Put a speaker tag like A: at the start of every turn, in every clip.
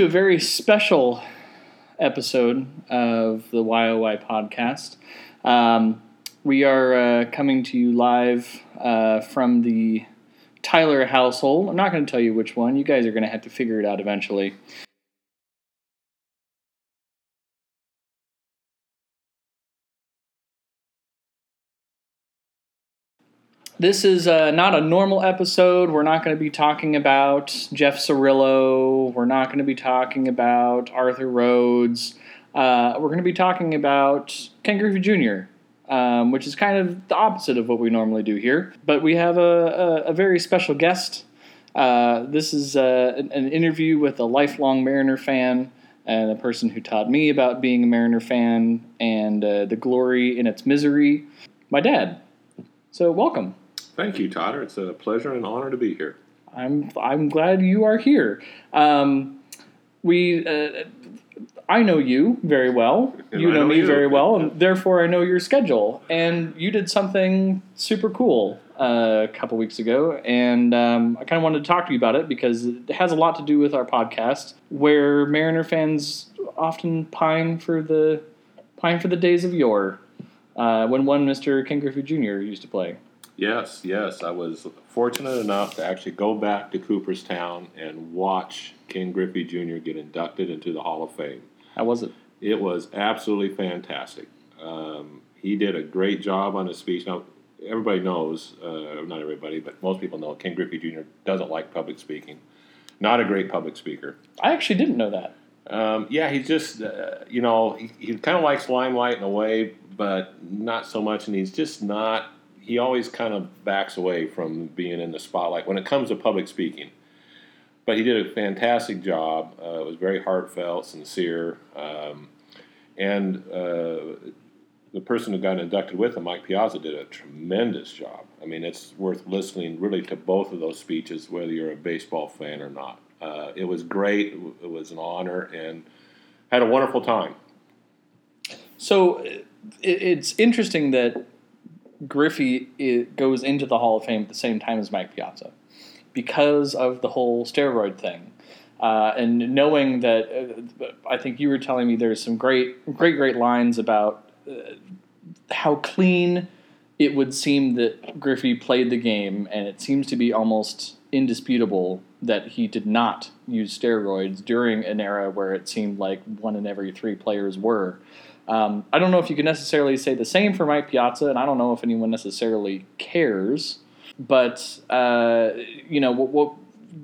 A: to a very special episode of the YOY podcast. Um, we are uh, coming to you live uh, from the Tyler household. I'm not going to tell you which one. You guys are going to have to figure it out eventually. This is uh, not a normal episode. We're not going to be talking about Jeff Cirillo. We're not going to be talking about Arthur Rhodes. Uh, we're going to be talking about Ken Griffey Jr., um, which is kind of the opposite of what we normally do here. But we have a, a, a very special guest. Uh, this is uh, an, an interview with a lifelong Mariner fan and a person who taught me about being a Mariner fan and uh, the glory in its misery, my dad. So, welcome.
B: Thank you, Totter. It's a pleasure and honor to be here.
A: I'm I'm glad you are here. Um, we uh, I know you very well.
B: And
A: you
B: I
A: know, me
B: you.
A: very well, and therefore I know your schedule. And you did something super cool uh, a couple weeks ago, and um, I kind of wanted to talk to you about it because it has a lot to do with our podcast, where Mariner fans often pine for the pine for the days of yore, uh, when one Mister Ken Griffey Jr. used to play.
B: Yes, yes. I was fortunate enough to actually go back to Cooperstown and watch Ken Griffey Jr. get inducted into the Hall of Fame.
A: How was it?
B: It was absolutely fantastic. Um, he did a great job on his speech. Now, everybody knows, uh, not everybody, but most people know Ken Griffey Jr. doesn't like public speaking. Not a great public speaker.
A: I actually didn't know that.
B: Um, yeah, he's just, uh, you know, he, he kind of likes limelight in a way, but not so much. And he's just not, he always kind of backs away from being in the spotlight when it comes to public speaking. But he did a fantastic job. Uh, it was very heartfelt, sincere. Um, and uh, the person who got inducted with him, Mike Piazza, did a tremendous job. I mean, it's worth listening really to both of those speeches, whether you're a baseball fan or not. Uh, it was great. It was an honor, and had a wonderful time.
A: So it's interesting that Griffey goes into the Hall of Fame at the same time as Mike Piazza because of the whole steroid thing. Uh, and knowing that, uh, I think you were telling me there's some great, great, great lines about uh, how clean it would seem that Griffey played the game, and it seems to be almost indisputable that he did not use steroids during an era where it seemed like one in every three players were. Um, I don't know if you can necessarily say the same for Mike Piazza, and I don't know if anyone necessarily cares. But uh, you know, what, what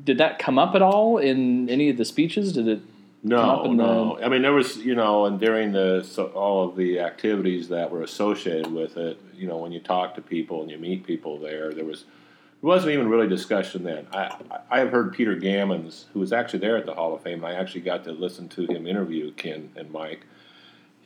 A: did that come up at all in any of the speeches? Did it? up
B: No,
A: the-
B: no. I mean, there was, you know, and during the so, all of the activities that were associated with it, you know, when you talk to people and you meet people there, there was it wasn't even really discussion then. I I have heard Peter Gammons, who was actually there at the Hall of Fame. I actually got to listen to him interview Ken and Mike.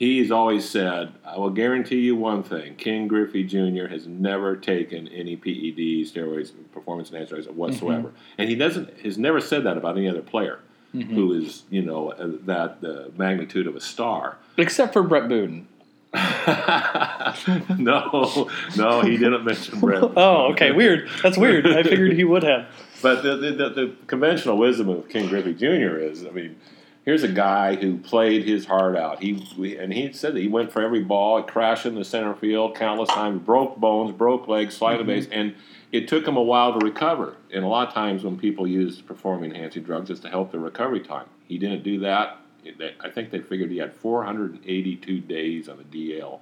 B: He's always said, "I will guarantee you one thing: Ken Griffey Jr. has never taken any PED steroids, performance enhancing steroids mm-hmm. whatsoever, and he doesn't has never said that about any other player." Mm-hmm. who is you know uh, that the magnitude of a star.
A: Except for Bret Boone.
B: no, no, he didn't mention Bret.
A: Oh, okay, weird. That's weird. I figured he would have.
B: But the, the, the, the conventional wisdom of Ken Griffey Jr. is, I mean, here's a guy who played his heart out. He we, and he said that he went for every ball, crashed in the center field countless times, broke bones, broke legs, slided mm-hmm. base, and it took him a while to recover. And a lot of times when people use performing enhancing drugs, it's to help their recovery time. He didn't do that. I think they figured he had 482 days on the DL.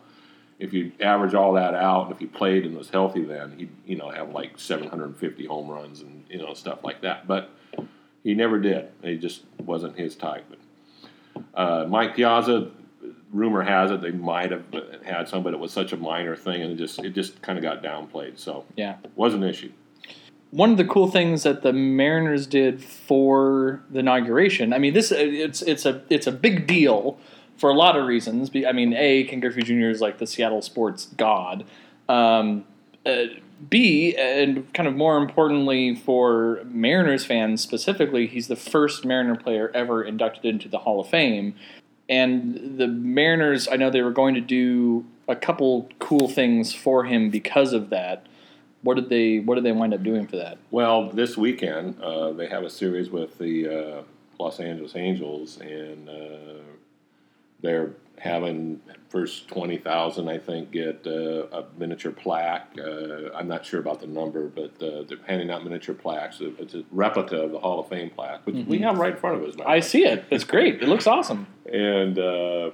B: If you average all that out, and if he played and was healthy, then he'd you know have like 750 home runs and you know stuff like that. But he never did. He just wasn't his type. Uh, Mike Piazza, rumor has it they might have had some, but it was such a minor thing, and it just it just kind of got downplayed. So
A: Yeah.
B: was an issue.
A: one of the cool things that the Mariners did for the inauguration. I mean, this it's it's a it's a big deal for a lot of reasons. I mean, a Ken Griffey Jr. is like the Seattle sports god. Um, uh, B and kind of more importantly for Mariners fans specifically, he's the first Mariner player ever inducted into the Hall of Fame. And the Mariners, I know they were going to do a couple cool things for him because of that. What did they What did they wind up doing for that?
B: Well, this weekend uh, they have a series with the uh, Los Angeles Angels, and uh, they're having first twenty thousand, I think, get uh, a miniature plaque. Uh, I'm not sure about the number, but uh, they're handing out miniature plaques. It's a replica of the Hall of Fame plaque, which we have right in front of us.
A: I see it. It's great. It looks awesome.
B: and uh,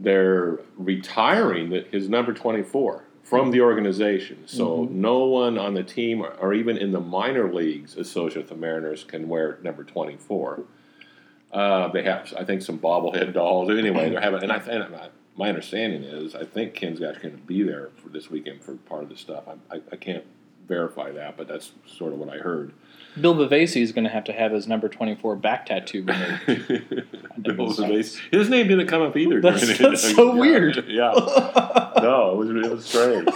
B: they're retiring his number 24 from the organization. So no one on the team or, or even in the minor leagues associated with the Mariners can wear number 24. Uh, they have, I think, some bobblehead dolls. Anyway, they're having, and I think my understanding is, I think Ken's actually going to be there for this weekend for part of the stuff. I, I, I can't verify that, but that's sort of what I heard.
A: Bill Bavasi is going to have to have his number 24 back tattoo removed.
B: His name didn't come up either.
A: That's- that's so
B: Yeah,
A: weird.
B: Yeah. No, it was it was strange.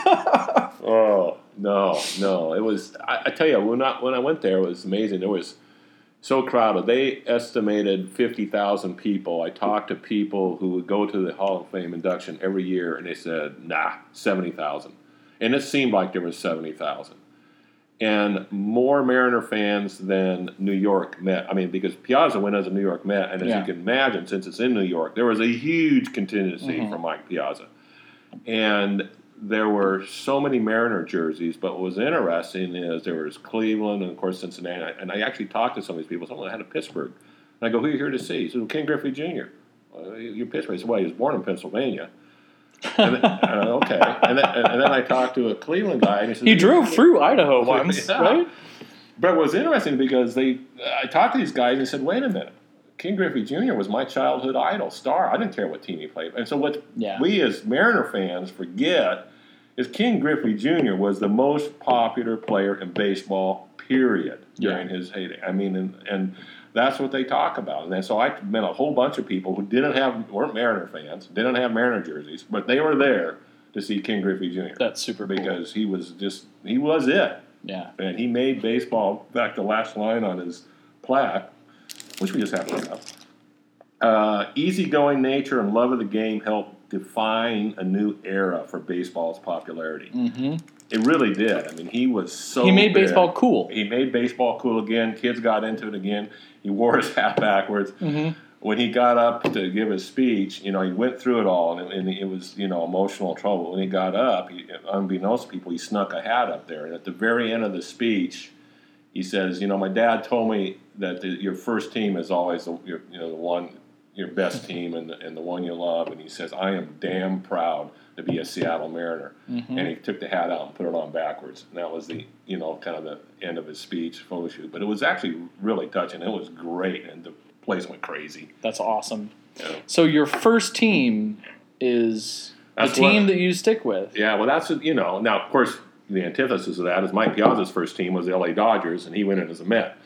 B: Oh no, no, it was. I, I tell you, when I when I went there, it was amazing. There was so crowded. They estimated fifty thousand people. I talked to people who would go to the Hall of Fame induction every year, and they said, "Nah, seventy thousand. And it seemed like there was seventy thousand and more Mariner fans than New York Met. I mean, because Piazza went as a New York Met, and as
A: Yeah.
B: you can imagine, since it's in New York, there was a huge contingency
A: Mhm.
B: for Mike Piazza, and there were so many Mariner jerseys. But what was interesting is there was Cleveland and of course Cincinnati. And I actually talked to some of these people. Someone had a Pittsburgh, and I go, "Who are you here to see?" He said, well, "Ken Griffey Jr." Well, you're Pittsburgh. I said, "Well, he was born in Pennsylvania." and then, and uh, okay, and then, and then I talked to a Cleveland guy, and he said
A: he drove through Idaho once,
B: Yeah.
A: right?
B: but it was interesting because they, I talked to these guys and I said, "Wait a minute, Ken Griffey Jr. was my childhood idol, star. I didn't care what team he played." And so, what
A: Yeah.
B: we as Mariner fans forget is Ken Griffey Jr. was the most popular player in baseball, period, during his heyday. I mean, and, and that's what they talk about. And so I met a whole bunch of people who didn't have weren't Mariner fans, didn't have Mariner jerseys, but they were there to see Ken Griffey Jr.
A: That's super cool.
B: because he was just he was it
A: yeah.
B: and he made baseball. In fact, the last line on his plaque, which we just have to up. Uh, easygoing nature and love of the game helped define a new era for baseball's popularity.
A: hmm
B: It really did. I mean, he was so.
A: He made
B: big.
A: baseball cool.
B: He made baseball cool again. Kids got into it again. He wore his hat backwards.
A: hmm
B: When he got up to give his speech, you know, he went through it all, and, and it was, you know, emotional trouble. When he got up, he, unbeknownst to people, he snuck a hat up there. And at the very end of the speech, he says, "You know, my dad told me that the, your first team is always the, your, you know, the one, your best team, and the, and the one you love." And he says, "I am damn proud to be a Seattle Mariner."
A: Mhm.
B: And he took the hat out and put it on backwards, and that was the, you know, kind of the end of his speech, photo shoot. But it was actually really touching. It was great, and the place went crazy.
A: That's awesome.
B: Yeah.
A: So your first team is
B: That's
A: the team
B: what-
A: that you stick with.
B: Yeah, well, that's you know. Now, of course, the antithesis of that is Mike Piazza's first team was the L.A. Dodgers, and he went in as a Met.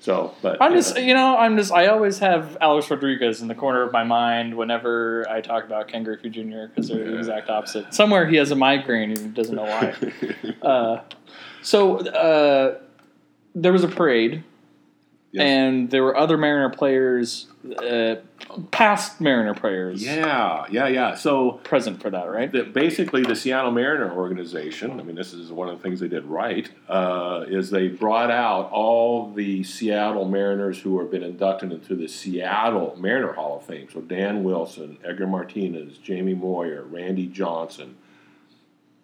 B: So, but
A: I'm
B: you
A: just,
B: know.
A: you know, I'm just, I always have Alex Rodriguez in the corner of my mind whenever I talk about Ken Griffey Jr. because they're the exact opposite. Somewhere he has a migraine and he doesn't know why. uh, so uh, there was a parade, And there were other Mariner players, uh, past Mariner players,
B: yeah, yeah, yeah. So
A: present for that, right?
B: the, basically, the Seattle Mariner organization. I mean, this is one of the things they did right. Uh, is they brought out all the Seattle Mariners who have been inducted into the Seattle Mariner Hall of Fame. So Dan Wilson, Edgar Martinez, Jamie Moyer, Randy Johnson.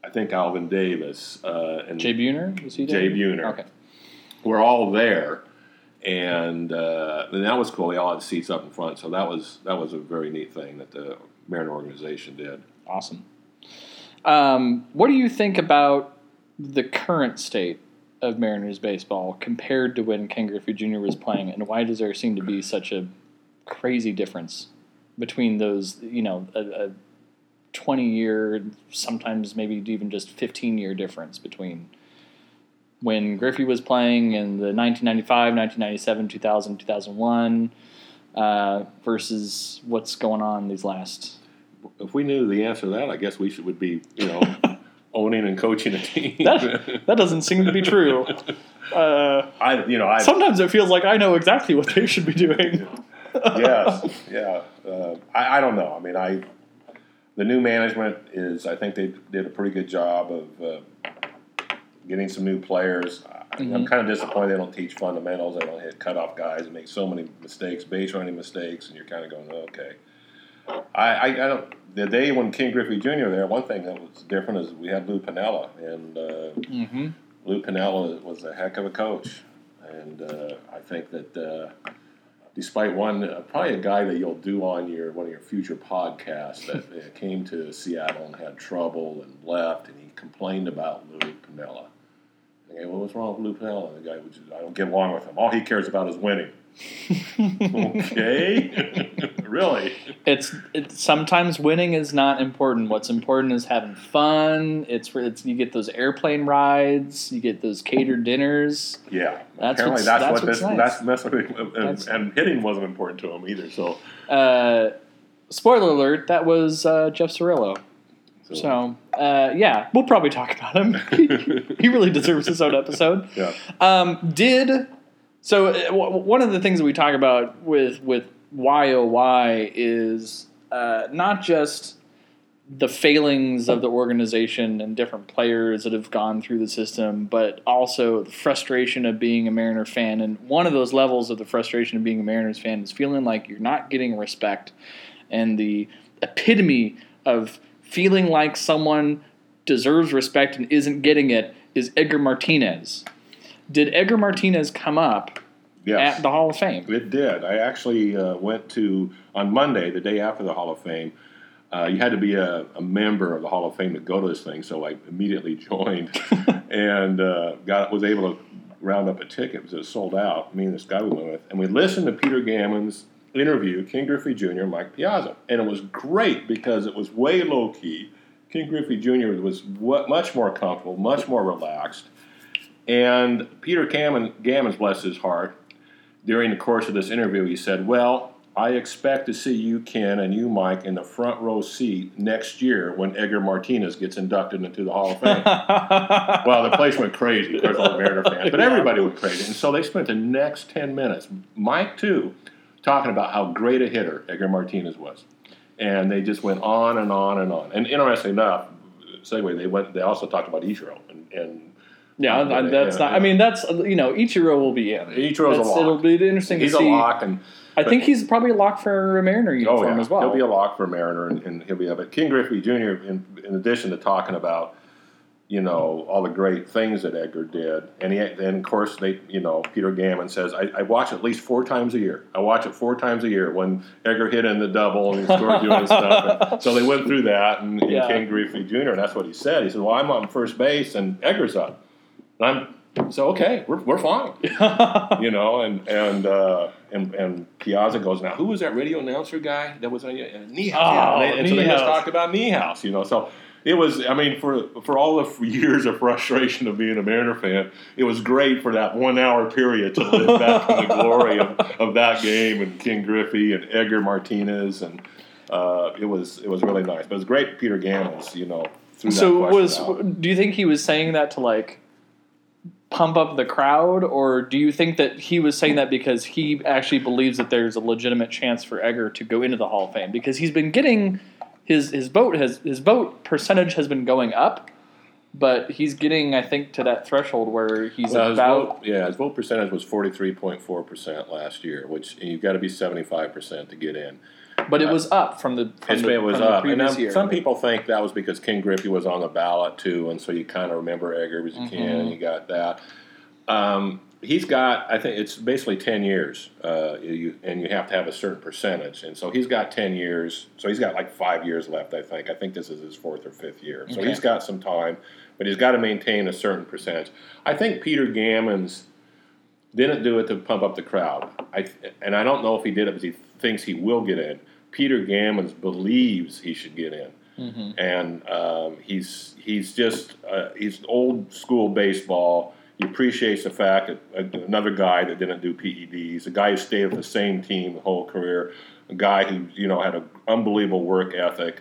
B: I think Alvin Davis uh, and
A: Jay Buhner was he?
B: Jay? Buhner.
A: Okay.
B: we're all there, and, uh, and that was cool. They all had seats up in front, so that was that was a very neat thing that the Mariner organization did.
A: Awesome. Um, what do you think about the current state of Mariners baseball compared to when Ken Griffey Jr. was playing, and why does there seem to be such a crazy difference between those? You know, a, a twenty-year, sometimes maybe even just fifteen-year difference between when Griffey was playing in the 1995, 1997, 2000, 2001 uh, versus what's going on these last
B: If we knew the answer to that, I guess we should would be you know owning and coaching a team.
A: That, that doesn't seem to be true. Uh,
B: I you know I
A: sometimes it feels like I know exactly what they should be doing.
B: yes yeah uh, I, I don't know. I mean I the new management is I think they did a pretty good job of uh, getting some new players. I- I'm
A: Mhm.
B: kind of disappointed they don't teach fundamentals. They don't hit cutoff guys and make so many mistakes, base running mistakes, and you're kind of going, okay. I, I, I don't. The day when Ken Griffey Jr. there, one thing that was different is we had Lou Piniella, and uh,
A: Mm-hmm.
B: Lou Piniella was a heck of a coach, and uh, I think that uh, despite one, uh, probably a guy that you'll do on your one of your future podcasts that uh, came to Seattle and had trouble and left, and he complained about Lou Piniella. Okay, well, what's wrong with Lou Piniella? The guy, was just, I don't get along with him. All he cares about is winning. okay, really?
A: It's it's sometimes winning is not important. What's important is having fun. It's it's you get those airplane rides, you get those catered dinners.
B: Yeah.
A: That's
B: Apparently, that's,
A: that's
B: what this.
A: nice.
B: That's, that's what. And,
A: That's-
B: and hitting wasn't important to him either. So,
A: Uh, spoiler alert: that was uh, Jeff Cirillo. So uh, yeah, we'll probably talk about him. he really deserves his own episode.
B: yeah.
A: Um, did so? uh, w- one of the things that we talk about with with YOY is uh, not just the failings of the organization and different players that have gone through the system, but also the frustration of being a Mariner fan. And one of those levels of the frustration of being a Mariners fan is feeling like you're not getting respect, and the epitome of feeling like someone deserves respect and isn't getting it is Edgar Martinez. Did Edgar Martinez come up
B: Yes.
A: at the Hall of Fame?
B: It did. I actually uh, went to on Monday, the day after the Hall of Fame. Uh, you had to be a, a member of the Hall of Fame to go to this thing, so I immediately joined and uh, got was able to round up a ticket because it was sold out. Me and this guy we went with, and we listened to Peter Gammon's interview, Ken Griffey Jr. and Mike Piazza, and it was great because it was way low key. Ken Griffey Jr. was wa- much more comfortable, much more relaxed, and Peter Gammon, Gammons, bless his heart, during the course of this interview, he said, Well, I expect to see you, Ken, and you, Mike, in the front row seat next year when Edgar Martinez gets inducted into the Hall of Fame. well, the place went crazy, of course, all the Mariner fans, but everybody went crazy. And so they spent the next 10 minutes, Mike too, talking about how great a hitter Edgar Martinez was. And they just went on and on and on. And interestingly enough, segue, they went. They also talked about Ichiro and, and
A: yeah, that- that's
B: Yeah,
A: not.
B: yeah.
A: I mean, that's you know, Ichiro will be in.
B: Ichiro's a lock.
A: It'll be interesting
B: he's
A: to see.
B: He's a lock. And
A: I think he's probably a lock for a Mariner
B: Oh
A: uniform
B: yeah,
A: as well.
B: he'll be a lock for a Mariner, and, and he'll be up. But Ken Griffey Jr. In, in addition to talking about, you know, all the great things that Edgar did, and he, and of course they, you know, Peter Gammon says I, I watch at least four times a year. I watch it four times a year when Edgar hit in the double and he scored doing stuff. And so they went through that, and, and
A: Yeah.
B: Ken Griffey Jr. And that's what he said. He said, "Well, I'm on first base, and Edgar's up." And I'm so okay, we're, we're fine you know, and and uh, and and Piazza goes now. Who was that radio announcer guy that was on uh, Niehaus?
A: Oh,
B: and, they, and so they just talked about Niehaus, you know. So it was. I mean, for for all the years of frustration of being a Mariner fan, it was great for that one hour period to live back in the glory of, of that game and Ken Griffey and Edgar Martinez and. Uh, it was it was really nice, but it was great. Peter Gammons, you know,
A: so was
B: out.
A: do you think he was saying that to like pump up the crowd or do you think that he was saying that because he actually believes that there's a legitimate chance for Edgar to go into the Hall of Fame? Because he's been getting his his vote has his vote percentage has been going up but he's getting I think to that threshold where he's
B: Well, his
A: about
B: vote, yeah, his vote percentage was forty three point four percent last year, which you've got to be seventy five percent to get in.
A: but it was up from the from the,
B: it was
A: from
B: up, and
A: year.
B: some people think that was because Ken Griffey was on the ballot too, and so you kind of remember Edgar as a kid,
A: Mhm.
B: and you got that. Um, he's got, I think it's basically ten years, uh, you, and you have to have a certain percentage, and so he's got ten years. So he's got like five years left, I think. I think this is his fourth or fifth year, so
A: Okay.
B: he's got some time, but he's got to maintain a certain percentage. I think Peter Gammons didn't do it to pump up the crowd. I and I don't know if he did it because he thinks he will get in. Peter Gammons believes he should get in,
A: Mhm.
B: and um, he's he's just uh, he's old school baseball. He appreciates the fact that another guy that didn't do PEDs, a guy who stayed with the same team the whole career, a guy who you know had an unbelievable work ethic,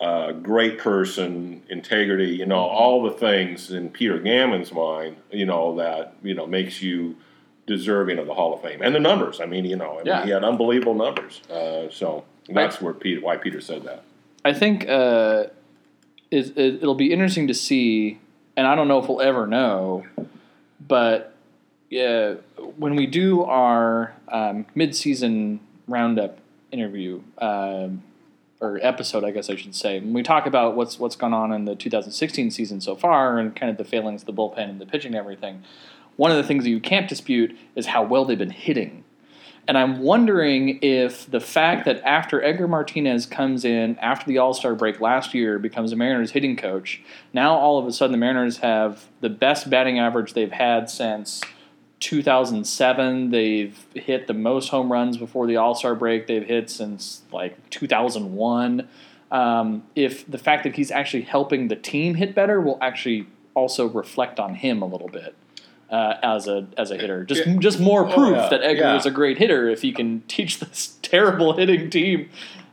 B: uh, great person, integrity, you know, all the things in Peter Gammon's mind, you know, that you know makes you deserving of the Hall of Fame and the numbers. I mean, you know, I mean,
A: Yeah.
B: he had unbelievable numbers. Uh, so that's where Peter, why Peter said that.
A: I think uh, it, it, it'll be interesting to see and I don't know if we'll ever know, but yeah, when we do our um, mid-season roundup interview um, or episode, I guess I should say, when we talk about what's what's gone on in the 2016 season so far and kind of the failings of the bullpen and the pitching and everything, one of the things that you can't dispute is how well they've been hitting. And I'm wondering if the fact that after Edgar Martinez comes in after the All Star break last year, becomes a Mariners hitting coach, now all of a sudden the Mariners have the best batting average they've had since 2007. They've hit the most home runs before the All Star break they've hit since like 2001. Um, if the fact that he's actually helping the team hit better will actually also reflect on him a little bit uh, as a as a hitter. Just
B: Yeah.
A: just more
B: Oh,
A: proof
B: yeah.
A: that Edgar
B: Yeah.
A: is a great hitter if he can teach this terrible hitting team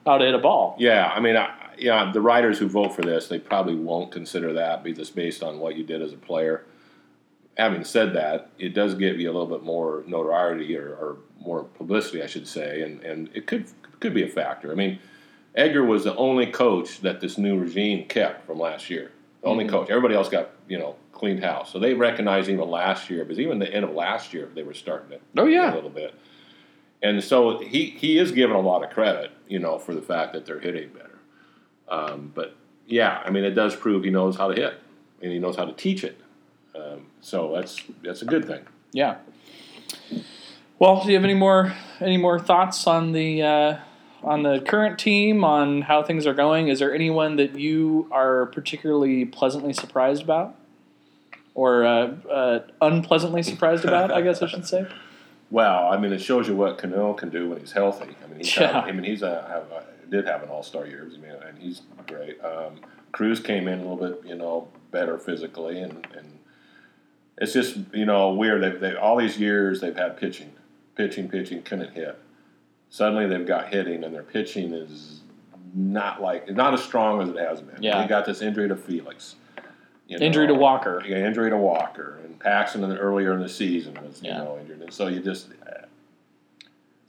A: how to hit a ball.
B: Yeah, I mean, I, yeah, the writers who vote for this, they probably won't consider that be just based on what you did as a player. Having said that, it does give you a little bit more notoriety or, or more publicity, I should say, and, and it could could be a factor. I mean, Edgar was the only coach that this new regime kept from last year. The only
A: Mhm.
B: coach. Everybody else got you know cleaned house. So they recognized even last year, because even the end of last year, they were starting to
A: Oh yeah,
B: a little bit. And so he, he is given a lot of credit, you know, for the fact that they're hitting better. Um, but yeah, I mean, it does prove he knows how to hit and he knows how to teach it. Um, so that's that's a good thing.
A: yeah. Well, do you have any more any more thoughts on the uh, on the current team on how things are going? Is there anyone that you are particularly pleasantly surprised about, or uh, uh, unpleasantly surprised about? I guess I should say.
B: Well, I mean, it shows you what Cano can do when he's healthy. I mean, he's
A: Yeah.
B: had, I mean, he's a, have a did have an All Star year. I mean, and he's great. Um, Cruz came in a little bit, you know, better physically, and, and it's just you know weird. They've, they all these years they've had pitching, pitching, pitching, couldn't hit. Suddenly they've got hitting, and their pitching is not like not as strong as it has been.
A: Yeah.
B: they got this injury to Felix. you
A: Injury to. Walker.
B: Yeah, injury to Walker and Paxton in the, earlier in the season was you
A: Yeah.
B: know injured, and so you just uh,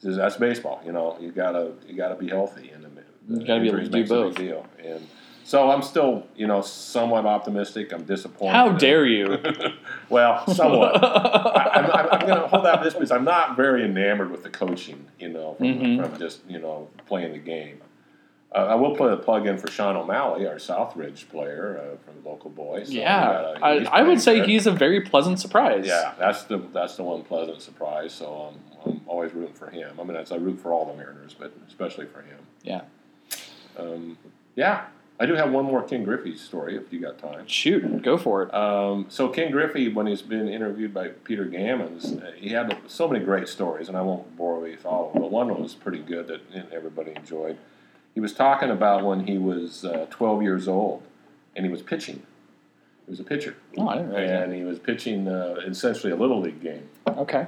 B: that's baseball. You know, you gotta you gotta be healthy, and the, the
A: You gotta be able to do both.
B: big deal. And so I'm still you know somewhat optimistic. I'm disappointed.
A: How dare you?
B: well, somewhat. I, I'm going to hold out this because I'm not very enamored with the coaching. You know, from,
A: Mhm.
B: from just you know playing the game. Uh, I will put a plug in for Shawn O'Malley, our Southridge player uh, from the local boys. So
A: yeah,
B: a-
A: I, I would say
B: good.
A: he's a very pleasant surprise.
B: Yeah, that's the that's the one pleasant surprise. So I'm, I'm always rooting for him. I mean, I root for all the Mariners, but especially for him.
A: Yeah.
B: Um, yeah, I do have one more Ken Griffey story if you got time.
A: Shoot, go for it.
B: Um, so Ken Griffey, when he's been interviewed by Peter Gammons, uh, he had so many great stories, and I won't bore you with all of them. But one was pretty good that everybody enjoyed. He was talking about when he was uh, 12 years old, and he was pitching. He was a pitcher,
A: Oh, I didn't realize
B: and he was pitching uh, essentially a little league game.
A: Okay.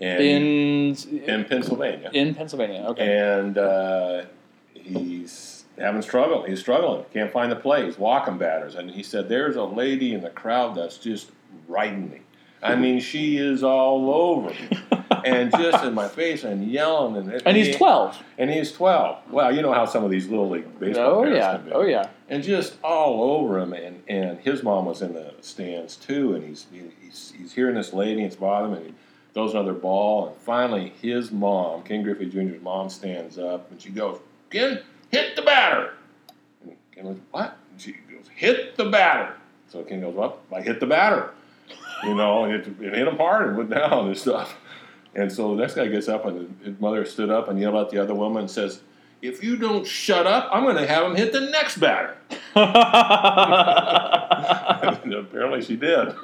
B: And
A: In
B: in Pennsylvania.
A: in Pennsylvania. Okay.
B: And uh, he's having struggle. He's struggling. Can't find the play. He's walking batters. And he said, "There's a lady in the crowd that's just riding me. I mean, she is all over me, and just in my face and yelling." And,
A: And he's twelve.
B: And he's twelve. Well, you know how some of these little league baseball
A: Oh
B: parents
A: yeah.
B: can be
A: Oh yeah.
B: and just all over him. And, and his mom was in the stands too, and he's he's, he's hearing this lady, and it's bothering him. And he throws another ball, and finally his mom, Ken Griffey Jr.'s mom, stands up, and she goes, "Ken, hit the batter." And Ken goes, "What?" And she goes, "Hit the batter." So Ken goes, "Well, I hit the batter." You know, and it, it hit him hard and went down and stuff. And so the next guy gets up, and his mother stood up and yelled at the other woman and says, if you don't shut up, I'm going to have him hit the next batter. apparently she did.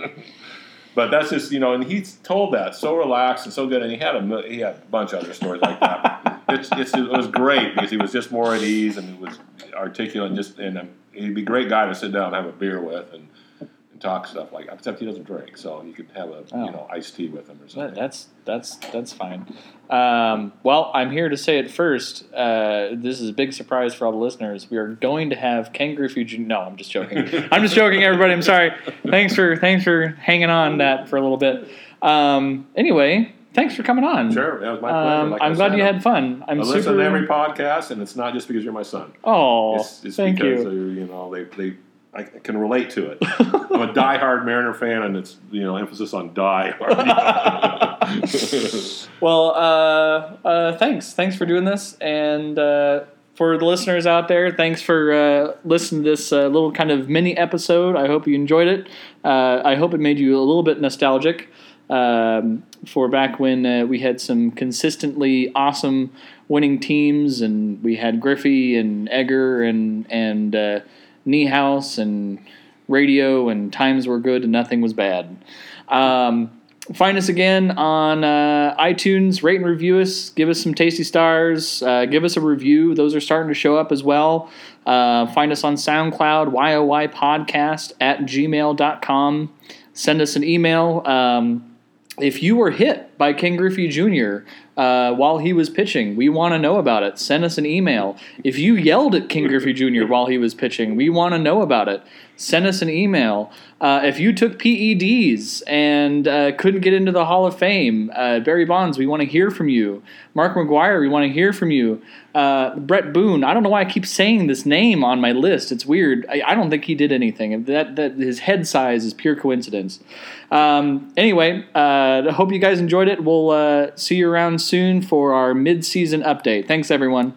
B: but that's just you know, and he's told that so relaxed and so good, and he had a he had a bunch of other stories like that. It's, it's, it was great because he was just more at ease and he was articulate and just and um, he'd be a great guy to sit down and have a beer with and. and Talk stuff like, except he doesn't drink, so you could have a
A: Oh.
B: you know iced tea with him or something.
A: that's that's that's fine. Um, well, I'm here to say it first. Uh, this is a big surprise for all the listeners. We are going to have Ken Griffey. Jr. No, I'm just joking. I'm just joking, everybody. I'm sorry. Thanks for thanks for hanging on that for a little bit. Um, anyway, thanks for coming on.
B: Sure, that was my pleasure.
A: Um,
B: Like
A: I'm glad
B: said,
A: you
B: I-
A: had fun. I'm
B: I
A: super.
B: listen to every podcast, and it's not just because you're my son.
A: oh,
B: It's, it's
A: thank
B: because
A: you.
B: you know they they I can relate to it. I'm a diehard Mariner fan, and it's you know emphasis on die.
A: well, uh, uh, thanks, thanks for doing this, and uh, for the listeners out there, thanks for uh, listening to this uh, little kind of mini episode. I hope you enjoyed it. Uh, I hope it made you a little bit nostalgic um, for back when we had some consistently awesome winning teams, and we had Griffey and Edgar and and Niehaus and radio, and times were good and nothing was bad. Um, find us again on uh, iTunes. Rate and review us. Give us some tasty stars. Uh, give us a review. Those are starting to show up as well. Uh, find us on SoundCloud, YOY Podcast at gmail.com. Send us an email. Um, if you were hit by Ken Griffey Jr., uh, while he was pitching. We want to know about it. Send us an email. If you yelled at Ken Griffey Jr. while he was pitching, we want to know about it. Send us an email. Uh, if you took PEDs and uh, couldn't get into the Hall of Fame, uh, Barry Bonds, we want to hear from you. Mark McGwire, we want to hear from you. Uh, Bret Boone, I don't know why I keep saying this name on my list. It's weird. I, I don't think he did anything. That that his head size is pure coincidence. Um, anyway, I uh, hope you guys enjoyed it. We'll uh, see you around soon for our mid-season update. Thanks, everyone.